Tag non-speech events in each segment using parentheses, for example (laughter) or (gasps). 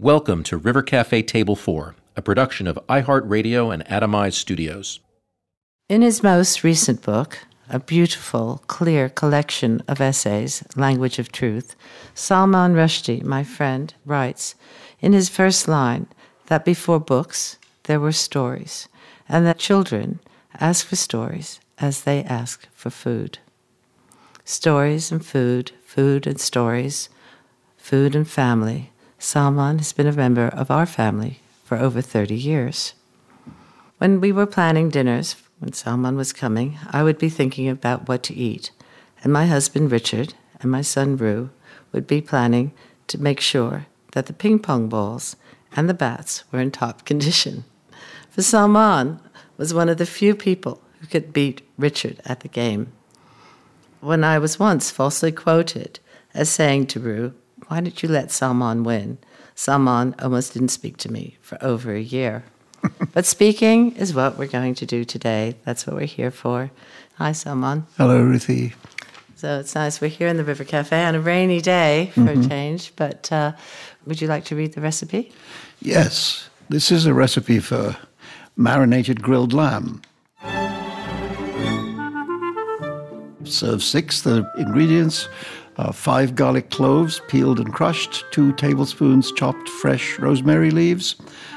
Welcome to River Cafe Table 4, a production of iHeartRadio and Atomize Studios. In his most recent book, a beautiful, clear collection of essays, Language of Truth, Salman Rushdie, my friend, writes in his first line that before books there were stories, and that children ask for stories as they ask for food. Stories and food, food and stories, food and family. Salman has been a member of our family for over 30 years. When we were planning dinners, when Salman was coming, I would be thinking about what to eat, and my husband Richard and my son Rue would be planning to make sure that the ping pong balls and the bats were in top (laughs) condition. For Salman was one of the few people who could beat Richard at the game. When I was once falsely quoted as saying to Rue, Why did you let Salman win? Salman almost didn't speak to me for over a year. (laughs) but speaking is what we're going to do today. That's what we're here for. Hi, Salman. Hello, Ruthie. So it's nice. We're here in the River Cafe on a rainy day for mm-hmm. a change. But uh, would you like to read the recipe? Yes. This is a recipe for marinated grilled lamb. Serve six. The ingredients are five garlic cloves, peeled and crushed, two tablespoons chopped fresh rosemary leaves,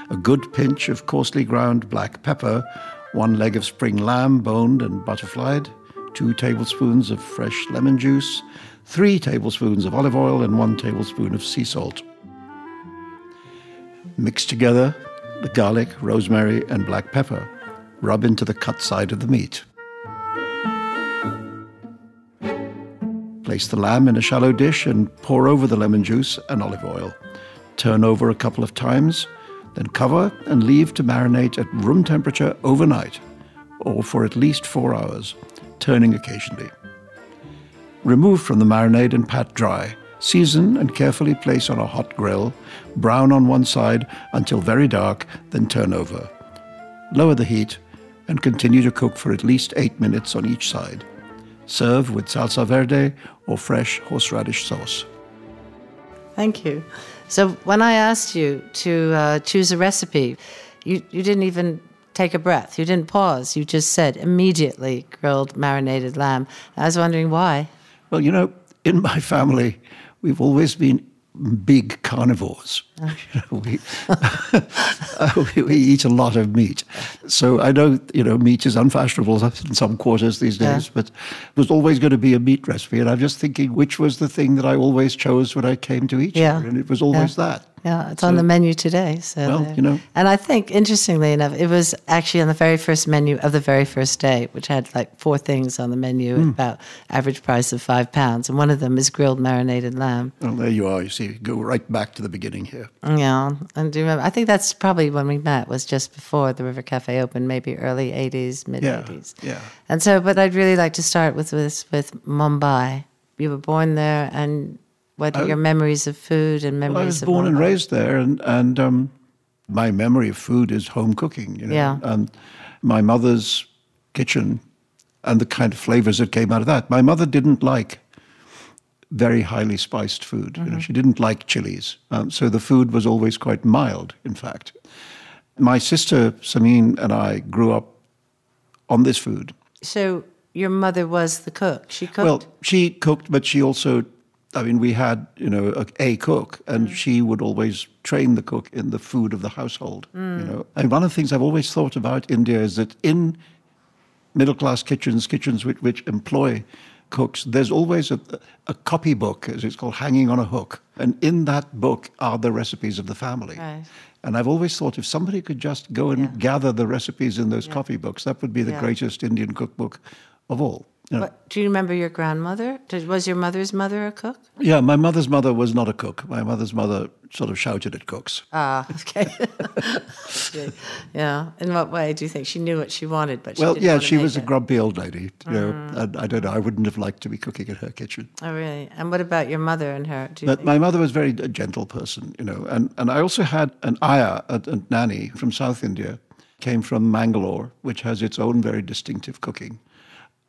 a good pinch of coarsely ground black pepper, one leg of spring lamb boned and butterflied, two tablespoons of fresh lemon juice, three tablespoons of olive oil, and one tablespoon of sea salt. Mix together the garlic, rosemary, and black pepper. Rub into the cut side of the meat. Place the lamb in a shallow dish and pour over the lemon juice and olive oil. Turn over a couple of times, then cover and leave to marinate at room temperature overnight or for at least four hours, turning occasionally. Remove from the marinade and pat dry. Season and carefully place on a hot grill, brown on one side until very dark, then turn over. Lower the heat and continue to cook for at least eight minutes on each side. Serve with salsa verde or fresh horseradish sauce. Thank you. So when I asked you to uh, choose a recipe, you, you didn't even take a breath. You didn't pause. You just said immediately grilled marinated lamb. I was wondering why. Well, you know, in my family, we've always been big carnivores. You (laughs) know, we, (laughs) we, eat a lot of meat. So I know, you know, meat is unfashionable in some quarters these days, yeah. but it was always going to be a meat recipe. And I'm just thinking which was the thing that I always chose when I came to eat yeah. here. And it was always yeah. that. Yeah, it's so, on the menu today. So well, you know. And I think, interestingly enough, it was actually on the very first menu of the very first day, which had like four things on the menu mm. about average price of five pounds, and one of them is grilled marinated lamb. Well, there you are. You see, go right back to the beginning here. Yeah, and do you remember? I think that's probably when we met. Was just before the River Cafe opened, maybe early '80s, mid '80s. Yeah, yeah. And so, but I'd really like to start with with, with Mumbai. You were born there, and what are I, your memories of food and memories? Well, I was born and raised there, and and um, my memory of food is home cooking. You know, yeah. and my mother's kitchen and the kind of flavors that came out of that. My mother didn't like very highly spiced food. Mm-hmm. You know, mm-hmm. she didn't like chilies, um, so the food was always quite mild. In fact, my sister Sameen and I grew up on this food. So your mother was the cook. She cooked. Well, she cooked, but she also I mean, we had, you know, a, a cook, and mm. she would always train the cook in the food of the household. Mm. You know, and one of the things I've always thought about India is that in middle class kitchens, kitchens which, which employ cooks, there's always a, a copybook, as it's called, hanging on a hook, and in that book are the recipes of the family. Right. And I've always thought if somebody could just go and yeah. gather the recipes in those yeah. copybooks, that would be the yeah. greatest Indian cookbook of all. What, do you remember your grandmother? Did, was your mother's mother a cook? Yeah, my mother's mother was not a cook. My mother's mother sort of shouted at cooks. Ah, okay. (laughs) yeah. In what way do you think she knew what she wanted, but she well, yeah, she was a grumpy old lady. You know, and I don't know. I wouldn't have liked to be cooking in her kitchen. Oh, really? And what about your mother and her? Do you But my mother was very a gentle person, you know, and, and I also had an ayah, a, a nanny from South India, came from Mangalore, which has its own very distinctive cooking.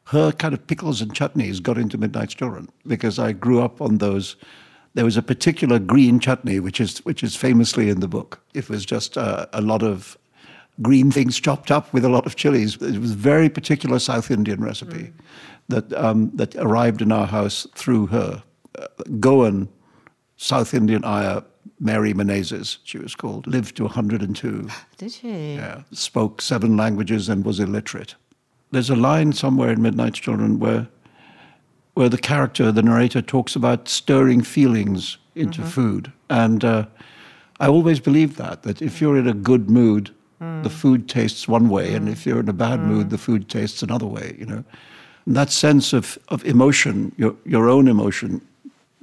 Her kind of pickles and chutneys got into Midnight's Children because I grew up on those. There was a particular green chutney, which is which is famously in the book. It was just uh, a lot of green things chopped up with a lot of chilies. It was a very particular South Indian recipe that um, that arrived in our house through her. Uh, Goan South Indian ayah Mary Menezes, she was called, lived to 102. (gasps) Did she? Yeah, spoke seven languages and was illiterate. There's a line somewhere in Midnight's Children where, where the character, the narrator, talks about stirring feelings into mm-hmm. food. And uh, I always believed that, that if you're in a good mood, the mm. food tastes one way, and if mm. you're in a bad mood, mm. the food tastes another way, you know. And that sense of, of emotion, your, your own emotion,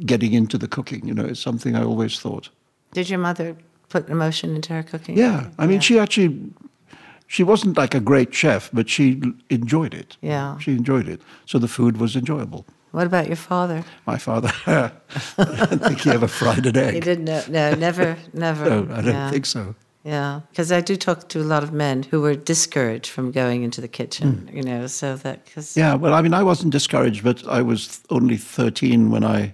getting into the cooking, you know, is something I always thought. Did your mother put emotion into her cooking? Yeah, I mean, she actually, she wasn't like a great chef, but she enjoyed it. Yeah. She enjoyed it. So the food was enjoyable. What about your father? My father, (laughs) I don't think he ever fried an egg. He didn't know. No, never, never. No, I don't yeah. think so. Yeah, because I do talk to a lot of men who were discouraged from going into the kitchen, Hmm. you know, so that, because, Yeah, well, I mean, I wasn't discouraged, but I was only 13 when I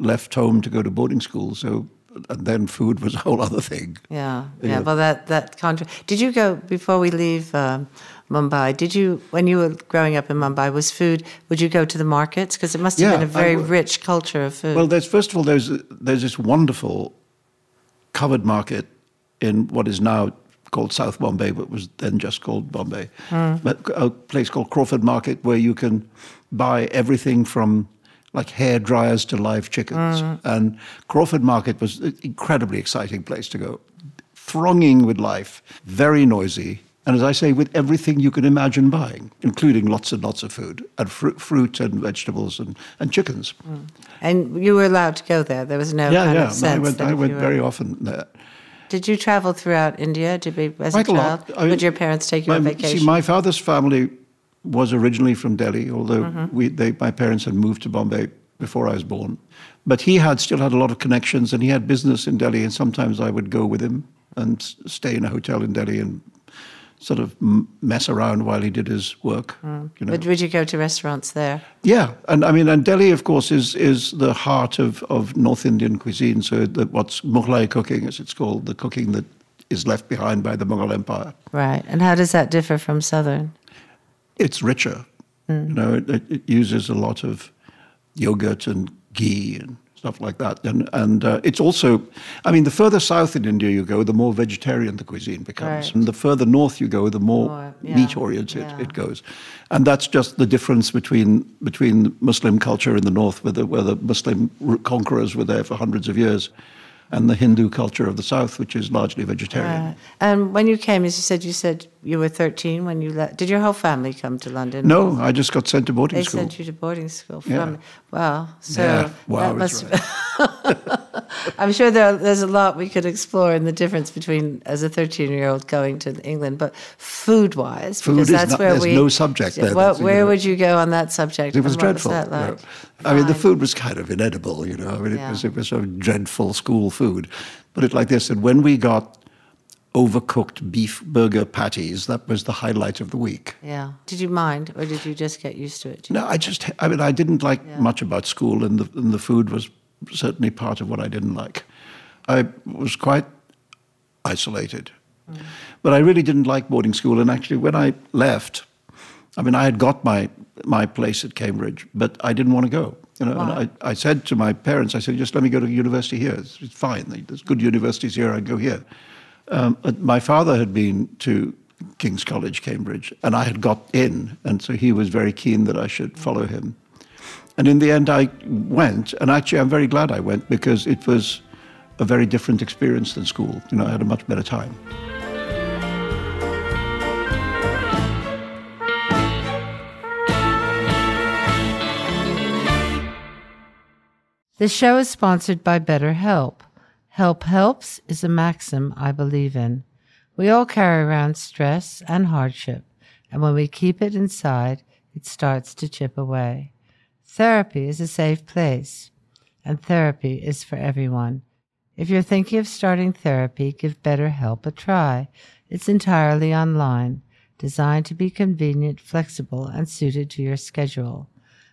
left home to go to boarding school. So, and then food was a whole other thing. yeah, yeah, Yeah. well, that, that contra- Did you go, before we leave um, Mumbai, did you, when you were growing up in Mumbai, was food, would you go to the markets? Because it must have Yeah, been a very rich culture of food. Well, there's first of all there's there's this wonderful covered market in what is now called South Bombay, but was then just called Bombay. But a place called Crawford Market where you can buy everything from like hair dryers to live chickens. Mm. And Crawford Market was an incredibly exciting place to go, thronging with life, very noisy. And as I say, with everything you can imagine buying, including lots and lots of food, and fruit, fruit and vegetables and, and chickens. Mm. and you were allowed to go there. There was no Yeah, yeah. I went, I went you were- very often there. Did you travel throughout India? Did you, as Quite a a child? lot. I mean, Would your parents take you on vacation? See, my father's family was originally from Delhi, although Mm-hmm. we, they, my parents had moved to Bombay before I was born. But he had still had a lot of connections, and he had business in Delhi. And sometimes I would go with him and stay in a hotel in Delhi and sort of mess around while he did his work. You know. Mm. Would, you go to restaurants there? Yeah, and I mean, and Delhi, of course, is is the heart of, of North Indian cuisine. So that what's Mughlai cooking, as it's called, the cooking that is left behind by the Mughal Empire. Right. And how does that differ from Southern? It's richer. You know, it, it, it uses a lot of yogurt and ghee and stuff like that. And and uh, it's also, I mean, the further south in India you go, the more vegetarian the cuisine becomes, Right. and the further north you go, the more, More, yeah, meat oriented yeah. it goes. And that's just the difference between between Muslim culture in the north, where the, where the Muslim conquerors were there for hundreds of years, and the Hindu culture of the south, which is largely vegetarian. Right. And when you came, as you said, you said you were 13 when you left. Did your whole family come to London? No, I just got sent to boarding They school. They sent you to boarding school. From, Yeah. Wow. So Yeah, wow that must right. (laughs) I'm sure there, there's a lot we could explore in the difference between as a 13 year old going to England, but food wise, Food because is that's not- where there's we. no subject there Well, you where know- would you go on that subject? It was dreadful. Was that you know. I mean, the food was kind of inedible, you know. I mean, it Yeah. was it was sort of dreadful school food. Put it like this: that when we got overcooked beef burger patties, that was the highlight of the week. Yeah. Did you mind, or did you just get used to it? No, I just, I mean, I didn't like much about school, and the, and the food was certainly part of what I didn't like. I was quite isolated. But I really didn't like boarding school, and actually, when I left, I mean, I had got my, my place at Cambridge, but I didn't want to go. You know, and I, I said to my parents, I said, just let me go to university here. It's, it's fine. There's good universities here. I go here. Um, my father had been to King's College, Cambridge, and I had got in, and so he was very keen that I should follow him. And in the end, I went, and actually, I'm very glad I went because it was a very different experience than school. You know, I had a much better time. The show is sponsored by BetterHelp. Help helps is a maxim I believe in. We all carry around stress and hardship, and when we keep it inside, it starts to chip away. Therapy is a safe place, and therapy is for everyone. If you're thinking of starting therapy, give BetterHelp a try. It's entirely online, designed to be convenient, flexible, and suited to your schedule.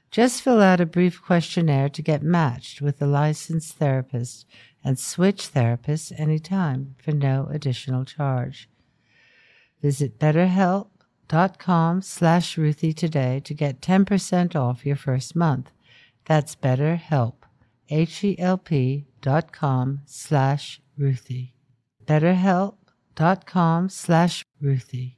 Just fill out a brief questionnaire to get matched with a licensed therapist and switch therapists anytime for no additional charge. Visit betterhelp.com slash Ruthie today to get 10% off your first month. That's betterhelp, H-E-L-P dot com slash Ruthie. betterhelp.com slash Ruthie.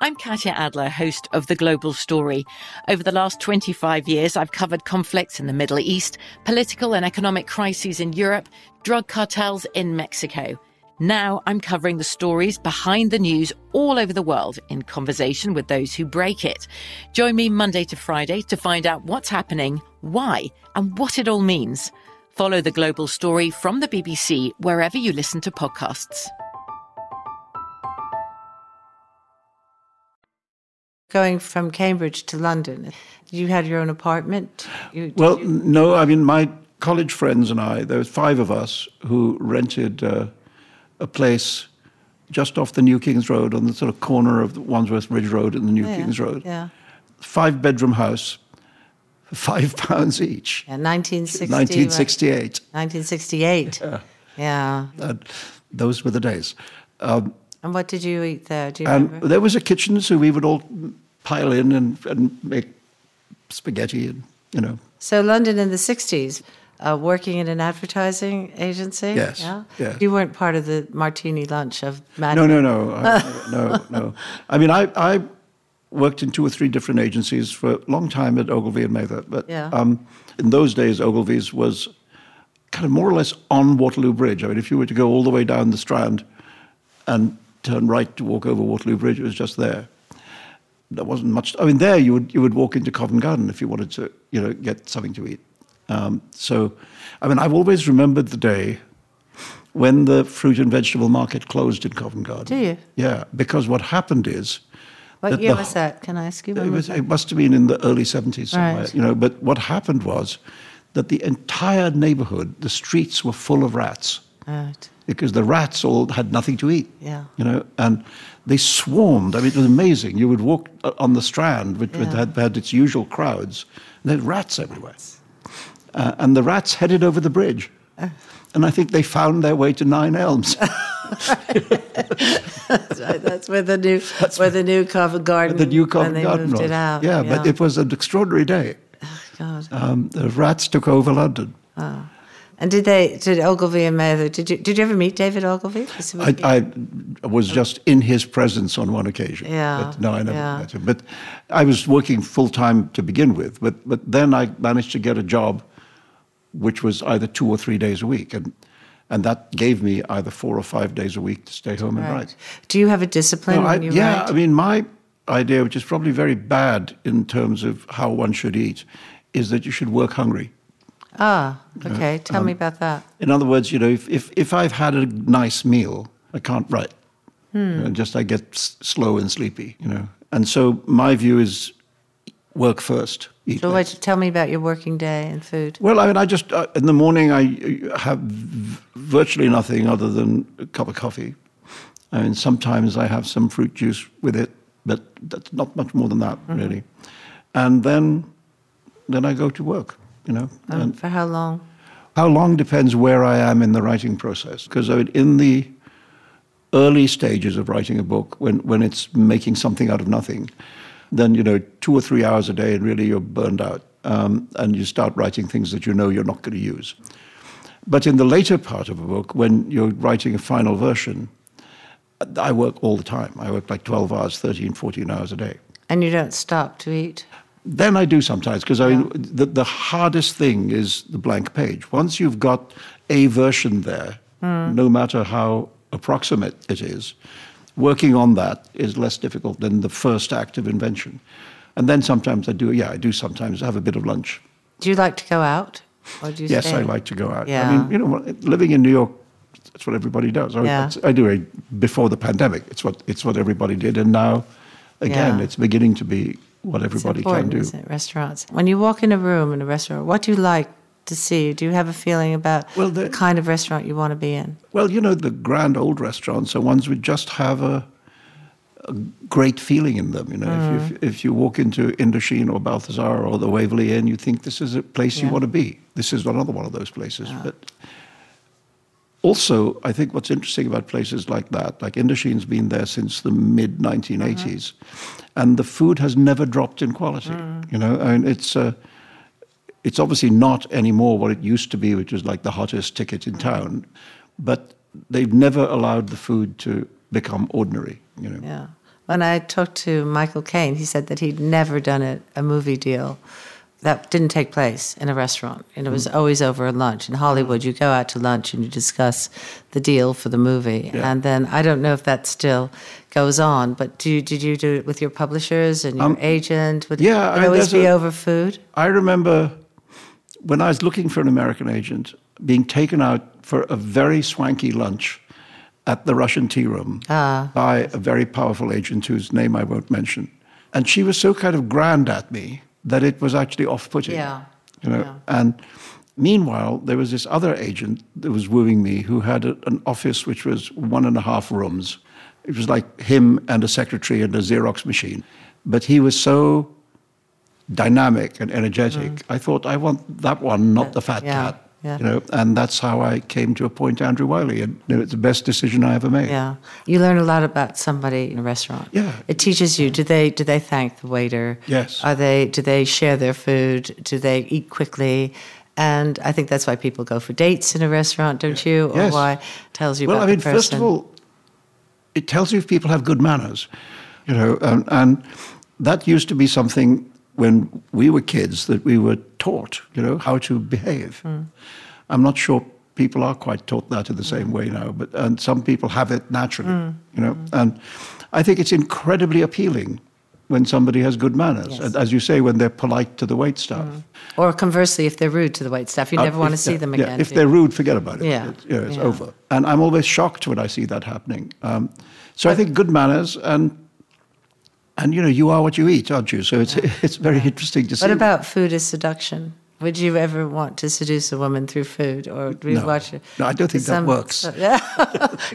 I'm Katya Adler, host of The Global Story. Over the last 25 years, I've covered conflicts in the Middle East, political and economic crises in Europe, drug cartels in Mexico. Now I'm covering the stories behind the news all over the world in conversation with those who break it. Join me Monday to Friday to find out what's happening, why, and what it all means. Follow The Global Story from the BBC wherever you listen to podcasts. going from Cambridge to London. You had your own apartment? You, Well, you- no, I mean, my college friends and I, there was five of us who rented uh, a place just off the New Kings Road on the sort of corner of the Wandsworth Bridge Road and the New yeah, Kings Road. Yeah. Five bedroom house, five (laughs) pounds each. Yeah, 1960, 1968. 1968. Yeah. yeah. And those were the days. Um, And what did you eat there? Do you and remember? there was a kitchen, so we would all pile in and, and make spaghetti and, you know. So London in the 60s, uh, working in an advertising agency? Yes, Yeah? yes. You weren't part of the martini lunch of Mad No, no, no, I- no, no. (laughs) I mean, I, I worked in two or three different agencies for a long time at Ogilvy and Mather, but Yeah. um, in those days, Ogilvy's was kind of more or less on Waterloo Bridge. I mean, if you were to go all the way down the Strand and turn right to walk over Waterloo Bridge, it was just there. There wasn't much. I mean, there you would you would walk into Covent Garden if you wanted to, you know, get something to eat. Um, so, I mean, I've always remembered the day when the fruit and vegetable market closed in Covent Garden. Do you? Yeah, because what happened is What year the- was that? Can I ask you? it, was it must have been in the early 70s somewhere, Right. you know. But what happened was that the entire neighborhood, the streets were full of rats Right. because the rats all had nothing to eat. Yeah. You know, and they swarmed. I mean, it was amazing. You would walk uh, on the Strand, which which Yeah. had, had its usual crowds, and there were rats everywhere. Uh, and the rats headed over the bridge. Uh. And I think they found their way to Nine Elms. (laughs) That's right. That's where the new where the new Covent Garden the new Covent they Garden moved was. it out. Yeah, but it was an extraordinary day. God. Um, the rats took over London. And did they? Did Ogilvy and Mather? Did you? Did you ever meet David Ogilvy? I, I was just in his presence on one occasion. Yeah, But no, I never yeah. met him. But I was working full time to begin with. But but then I managed to get a job, which was either two or three days a week, and and that gave me either four or five days a week to stay home and write. Do you have a discipline No, I- you yeah, write? I mean, my idea, which is probably very bad in terms of how one should eat, is that you should work hungry. ah, okay. Tell um, me about that. In other words, you know, if, if, if I've had a nice meal, I can't write. Hmm. You know, just I get s- slow and sleepy, you know. And so my view is work first. Eat So, what, tell me about your working day and food. Well, I mean, I just, uh, in the morning, I uh, have virtually nothing other than a cup of coffee. I mean, sometimes I have some fruit juice with it, but that's not much more than that, Mm-hmm. really. And then, then I go to work, you know. Um, and for how long? how long depends where I am in the writing process. Because I mean, in the early stages of writing a book, when, when it's making something out of nothing, then, you know, two or three hours a day and really you're burned out. Um, and you start writing things that you know you're not going to use. But in the later part of a book, when you're writing a final version, I work all the time. I work like 12 hours, 13, 14 hours a day. And you don't stop to eat. Then I do sometimes because I mean, the, the hardest thing is the blank page. Once you've got a version there, no matter how approximate it is, working on that is less difficult than the first act of invention. And then sometimes I do, yeah, I do sometimes have a bit of lunch. Do you like to go out? Or do you yes, stay? I like to go out. Yeah. I mean, you know, living in New York, that's what everybody does. I, Yeah. I do it before the pandemic. It's what it's what everybody did, and now, again, Yeah. it's beginning to be what everybody can do. Restaurants. When you walk in a room in a restaurant, what do you like to see? Do you have a feeling about Well, the, the- kind of restaurant you want to be in? Well, you know, the grand old restaurants are ones which just have a, a great feeling in them. You know, Mm. if, you, if you walk into Indochine or Balthazar or the Waverly Inn, you think this is a place you want to be. This is another one of those places. But also, I think what's interesting about places like that, like Indochine's been there since the mid 1980s, and the food has never dropped in quality. You know, I mean, it's. Uh, it's obviously not anymore what it used to be, which was like the hottest ticket in town. But they've never allowed the food to become ordinary. You know. Yeah. When I talked to Michael Caine, he said that he'd never done it, a movie deal that didn't take place in a restaurant. And it was Mm. always over a lunch. In Hollywood, you go out to lunch and you discuss the deal for the movie. Yeah. And then I don't know if that still goes on, but do you, did you do it with your publishers and your Um, agent? Would yeah, it I- always be a- over food? I remember when I was looking for an American agent, being taken out for a very swanky lunch at the Russian Tea Room ah. by a very powerful agent whose name I won't mention. And she was so kind of grand at me that it was actually off putting. Yeah. You know, Yeah. and meanwhile, there was this other agent that was wooing me who had a, an office which was one and a half rooms. It was like him and a secretary and a Xerox machine. But he was so dynamic and energetic. I thought, I want that one, not the fat Mm. yeah, cat. yeah. You know, and that's how I came to appoint Andrew Wylie, and you know, it's the best decision I ever made. Yeah, you learn a lot about somebody in a restaurant. Yeah. it teaches you. Do they do they thank the waiter? Yes. Are they do they share their food? Do they eat quickly? And I think that's why people go for dates in a restaurant, don't you? Or Yes. why it tells you well, about I mean, first of all, it tells you if people have good manners, you know, and, and that used to be something when we were kids that we were taught, you know, how to behave. Hmm. I'm not sure people are quite taught that in the same way now, but and some people have it naturally, Hmm. you know, and I think it's incredibly appealing when somebody has good manners, Yes. and as you say, when they're polite to the wait staff. or conversely, if they're rude to the wait staff, you Uh, never want to see yeah, them yeah, again. if they're rude, forget about it. Yeah, It- you know, it's yeah. over. And I'm always shocked when I see that happening. Um, so I think good manners and and you know you are what you eat, aren't you? So it's it's very interesting to see. What about food as seduction? Would you ever want to seduce a woman through food, or you No. watch it? No, I don't think that Some- works. (laughs) Yeah,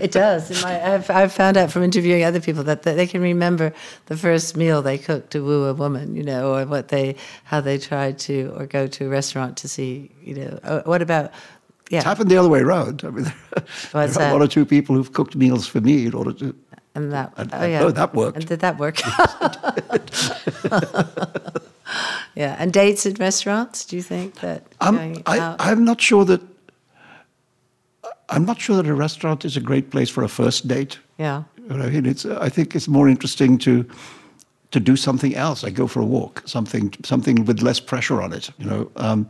it does. In my, I've, I've found out from interviewing other people that, that they can remember the first meal they cooked to woo a woman, you know, or what they, how they tried to, or go to a restaurant to see, you know. Uh, what about, yeah, It's happened the other way around. I mean, (laughs) there are that? one or two people who've cooked meals for me in order to. And that, and- oh yeah, oh, that worked. And did that work? (laughs) yeah, and dates at restaurants. Do you think that? I'm, I, I'm not sure that. I'm not sure that a restaurant is a great place for a first date. yeah. I mean, it's. I think it's more interesting to to do something else. I go for a walk, something something with less pressure on it. You know, um,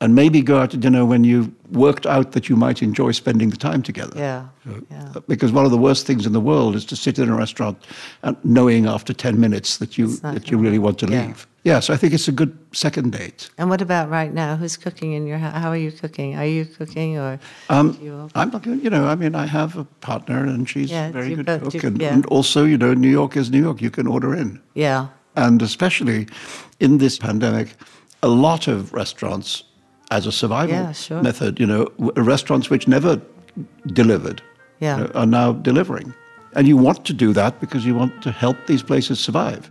and maybe go out to dinner when you've worked out that you might enjoy spending the time together. Yeah, You know, yeah. Because one of the worst things in the world is to sit in a restaurant and knowing after ten minutes that you that you really want to Yeah. leave. Yeah, so I think it's a good second date. And what about right now? Who's cooking in your house? How are you cooking? Are you cooking or? Um, you- I'm not, you know, I mean, I have a partner and she's Yeah, a very good both cook. do- and, yeah. and also, you know, New York is New York. You can order in. yeah, And especially in this pandemic, a lot of restaurants, as a survival Yeah, sure. method, you know, restaurants which never delivered Yeah. you know, are now delivering. And you want to do that because you want to help these places survive.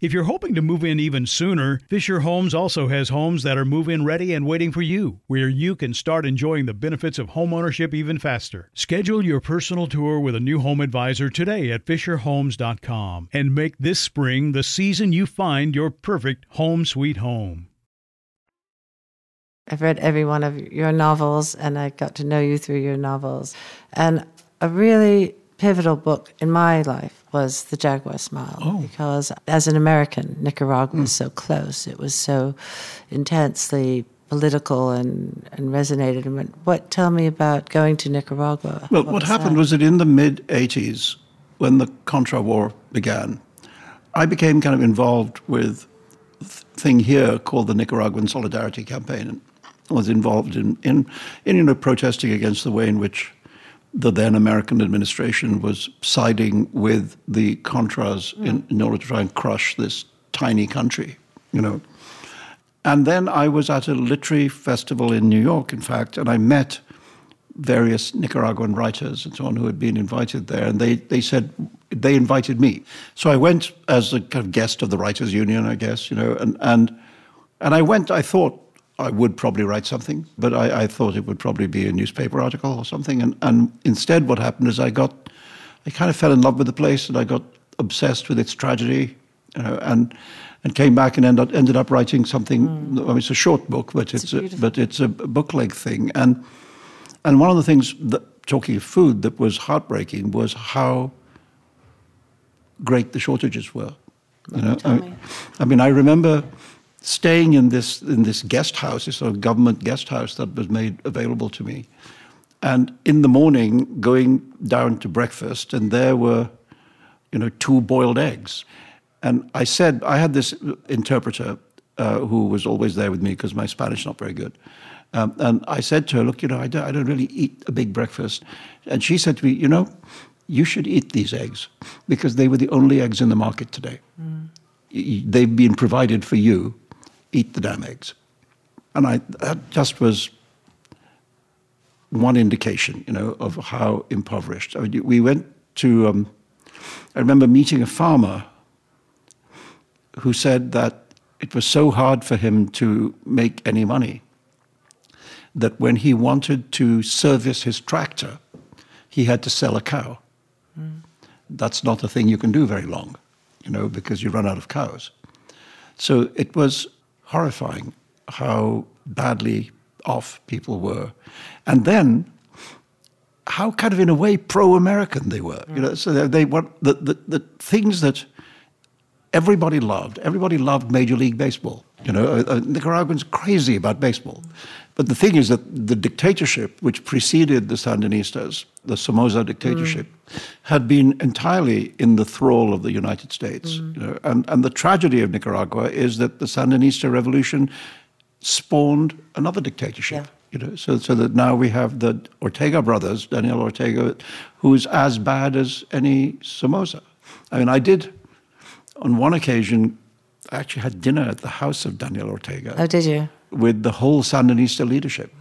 If you're hoping to move in even sooner, Fisher Homes also has homes that are move in ready and waiting for you, where you can start enjoying the benefits of homeownership even faster. Schedule your personal tour with a new home advisor today at FisherHomes.com and make this spring the season you find your perfect home sweet home. I've read every one of your novels and I got to know you through your novels. And a really pivotal book in my life was The Jaguar Smile Oh. because as an American, Nicaragua was hmm. so close. It was so intensely political and, and resonated. And what tell me about going to Nicaragua? Well, what, happened that? was that in the mid 80s, when the Contra War began, I became kind of involved with a thing here called the Nicaraguan Solidarity Campaign. And was involved in, in, in you know, protesting against the way in which the then American administration was siding with the Contras hmm. in, in order to try and crush this tiny country, you know. And then I was at a literary festival in New York, in fact, and I met various Nicaraguan writers and so on who had been invited there. And they, they said, they invited me. So I went as a kind of guest of the Writers Union, I guess, you know, and, and, and I went, I thought I would probably write something, but I, I thought it would probably be a newspaper article or something. And, and instead, what happened is I got, I kind of fell in love with the place and I got obsessed with its tragedy, you know, and and came back and ended ended up writing something. I mean, it's a short book, but it's, a, but it's a book length thing. And and one of the things that talking of food that was heartbreaking was how great the shortages were. You know, I, I mean, I remember staying in this in this guest house, this sort of government guest house that was made available to me, and in the morning going down to breakfast, and there were, you know, two boiled eggs, and I said I had this interpreter uh, who was always there with me because my Spanish not very good. Um, and I said to her, look, you know, I don't, I don't really eat a big breakfast. And she said to me, you know, you should eat these eggs because they were the only eggs in the market today. Y- They've been provided for you. Eat the damn eggs. And I, that just was one indication, you know, of how impoverished. I mean, we went to, um, I remember meeting a farmer who said that it was so hard for him to make any money that when he wanted to service his tractor, he had to sell a cow. That's not a thing you can do very long, you know, because you run out of cows. So it was horrifying how badly off people were. And then how kind of in a way pro-American they were. You know, so they, they were the, the, the things that everybody loved. Everybody loved Major League Baseball. You know, uh, uh, Nicaraguans crazy about baseball. But the thing is that the dictatorship which preceded the Sandinistas, the Somoza dictatorship, mm. had been entirely in the thrall of the United States. Mm. You know, and, and the tragedy of Nicaragua is that the Sandinista revolution spawned another dictatorship. You know, so, so that now we have the Ortega brothers, Daniel Ortega, who's as bad as any Somoza. I mean, I did on one occasion, I actually had dinner at the house of Daniel Ortega Oh, did you? With the whole Sandinista leadership.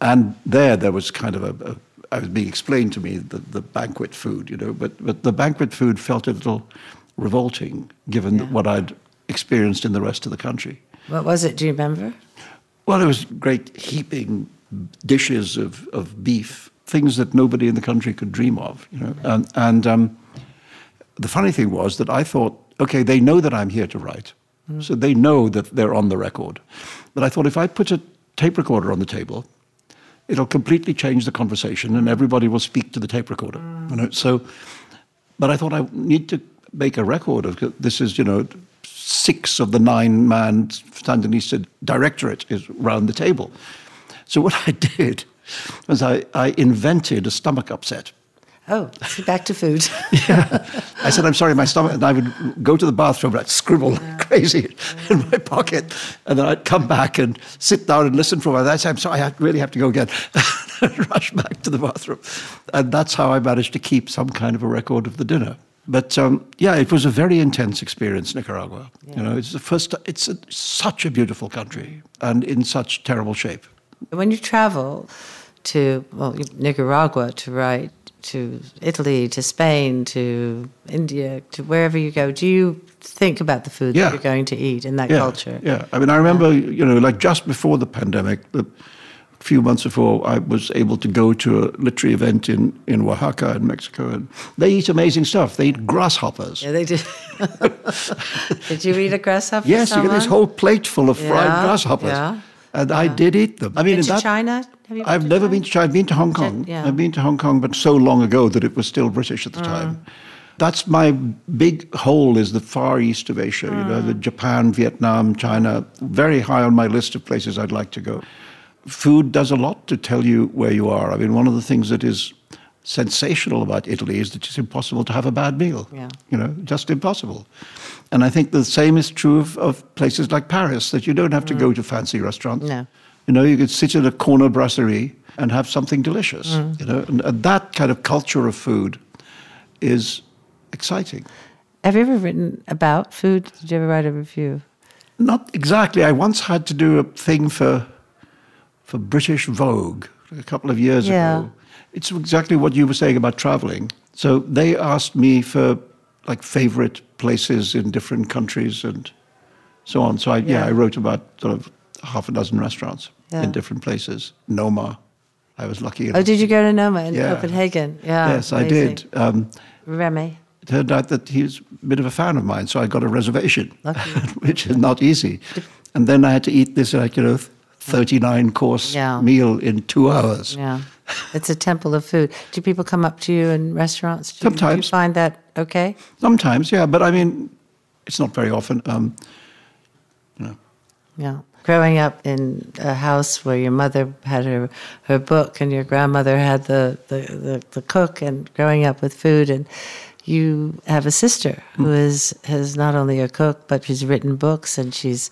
And there, there was kind of a, a I was being explained to me the, the banquet food, you know, but, but the banquet food felt a little revolting given Yeah. what I'd experienced in the rest of the country. What was it? Do you remember? Well, it was great heaping dishes of, of beef, things that nobody in the country could dream of, you know. And, and um, the funny thing was that I thought, okay, they know that I'm here to write, so they know that they're on the record. But I thought if I put a tape recorder on the table, it'll completely change the conversation, and everybody will speak to the tape recorder. You know, so, but I thought I need to make a record of this. Is you know, six of the nine-man Sandinista directorate is round the table. So what (laughs) I did was I, I invented a stomach upset. Oh, back to food. (laughs) yeah. I said, I'm sorry, my stomach. And I would go to the bathroom and I'd scribble like (laughs) crazy in my pocket. And then I'd come back and sit down and listen for a while. I'd say, I'm sorry, I really have to go again. (laughs) Rush back to the bathroom. And that's how I managed to keep some kind of a record of the dinner. But um, yeah, it was a very intense experience, Nicaragua. You know, it's the first. It's a, such a beautiful country and in such terrible shape. When you travel to well, Nicaragua to write, to Italy, to Spain, to India, to wherever you go, do you think about the food Yeah. that you're going to eat in that yeah, culture? Yeah, I mean, I remember, you know, like just before the pandemic, the few months before, I was able to go to a literary event in, in Oaxaca in Mexico, and they eat amazing stuff. They eat grasshoppers. Yeah, they do. (laughs) Did you eat a grasshopper? yes, you get this whole plate full of fried Yeah, grasshoppers. yeah, And I did eat them. I mean, Been to that, China? Have you been I've never China? been to China. I've been to Hong Kong. yeah. I've been to Hong Kong, but so long ago that it was still British at the mm. time. That's my big hole is the far east of Asia, you know, the mm. Japan, Vietnam, China, very high on my list of places I'd like to go. Food does a lot to tell you where you are. I mean, one of the things that is sensational about Italy is that it's impossible to have a bad meal. Yeah. You know, just impossible. And I think the same is true of, of places like Paris, that you don't have to mm. go to fancy restaurants. No. You know, you could sit in a corner brasserie and have something delicious. Mm. You know, and, and that kind of culture of food is exciting. Have you ever written about food? Did you ever write a review? Not exactly. I once had to do a thing for for British Vogue a couple of years Yeah. ago. It's exactly what you were saying about traveling. So they asked me for like favorite places in different countries and so on. So I, yeah, Yeah. I wrote about sort of half a dozen restaurants Yeah. in different places. Noma, I was lucky. Oh, enough did you go to Noma in Yeah. Copenhagen? Yeah. Yes, I did. Um, René. it turned out that he's a bit of a fan of mine, so I got a reservation, Lucky. (laughs) which is not easy. And then I had to eat this, like, you know, 39 course Yeah. meal in two hours. Yeah. It's a temple of food. Do people come up to you in restaurants? Do you- Do Sometimes. you find that okay? Sometimes, yeah, but I mean, it's not very often. Um, Yeah. Growing up in a house where your mother had her, her book and your grandmother had the, the, the, the cook and growing up with food and you have a sister who is has not only a cook but she's written books and she's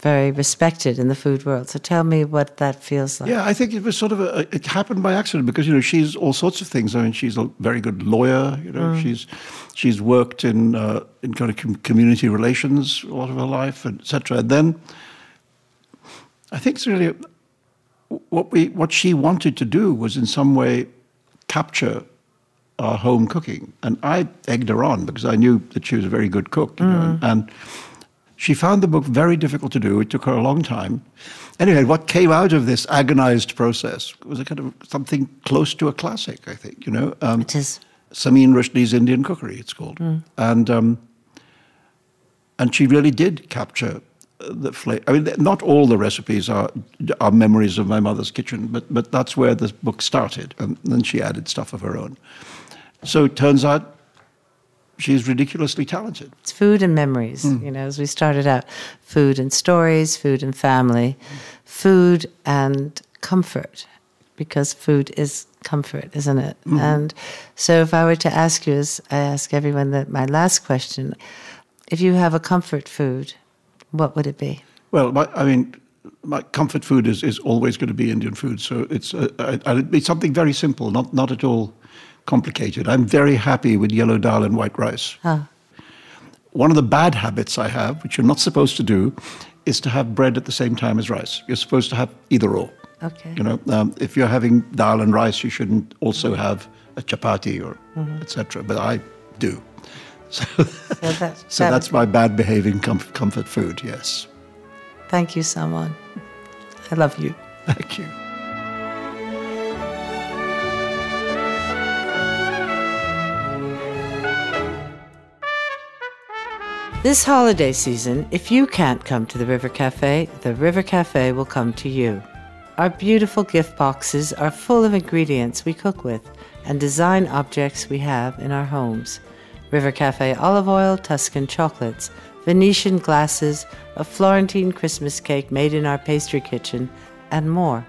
very respected in the food world. So tell me what that feels like. yeah, I think it was sort of a, it happened by accident because you know she's all sorts of things. I mean, she's a very good lawyer. You know, she's she's worked in uh, in kind of com- community relations a lot of her life, and etc. And then I think it's really what we what she wanted to do was in some way capture our home cooking, and I egged her on because I knew that she was a very good cook, you know, and she found the book very difficult to do. It took her a long time. Anyway, what came out of this agonized process was a kind of something close to a classic, I think. You know, um, It is. Sameen Rushdie's Indian Cookery, it's called, and um, and she really did capture the flavor. I mean, not all the recipes are are memories of my mother's kitchen, but but that's where the book started, and then she added stuff of her own. So it turns out she's ridiculously talented. It's food and memories, you know, as we started out. Food and stories, food and family, food and comfort, because food is comfort, isn't it? And so if I were to ask you, as I ask everyone that my last question, if you have a comfort food, what would it be? Well, my, I mean, my comfort food is, is always going to be Indian food. So it's uh, I, I, it's something very simple, not not at all complicated. I'm very happy with yellow dal and white rice. One of the bad habits I have, which you're not supposed to do, is to have bread at the same time as rice. You're supposed to have either or. Okay. You know, um, if you're having dal and rice, you shouldn't also have a chapati or etc. But I do. (laughs) So, So, that, (laughs) so that that's my bad behaving comf- comfort food. Yes. Thank you, Salman. I love you. (laughs) Thank you. This holiday season, if you can't come to the River Cafe, the River Cafe will come to you. Our beautiful gift boxes are full of ingredients we cook with and design objects we have in our homes. River Cafe olive oil, Tuscan chocolates, Venetian glasses, a Florentine Christmas cake made in our pastry kitchen, and more.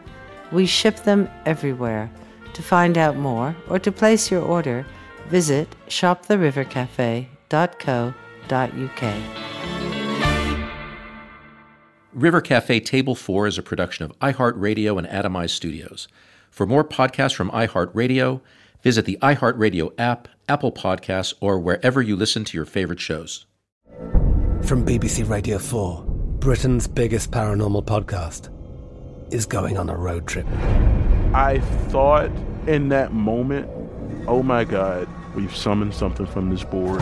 We ship them everywhere. To find out more or to place your order, visit shoptherivercafe.co.uk. River Cafe Table 4 is a production of iHeartRadio and Atomize Studios. For more podcasts from iHeartRadio, Visit the iHeartRadio app, Apple Podcasts, or wherever you listen to your favorite shows. From BBC Radio 4, Britain's biggest paranormal podcast is going on a road trip. I thought in that moment, oh my God, we've summoned something from this board.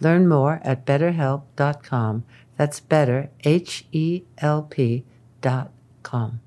Learn more at betterhelp.com. That's better, H E L P dot com.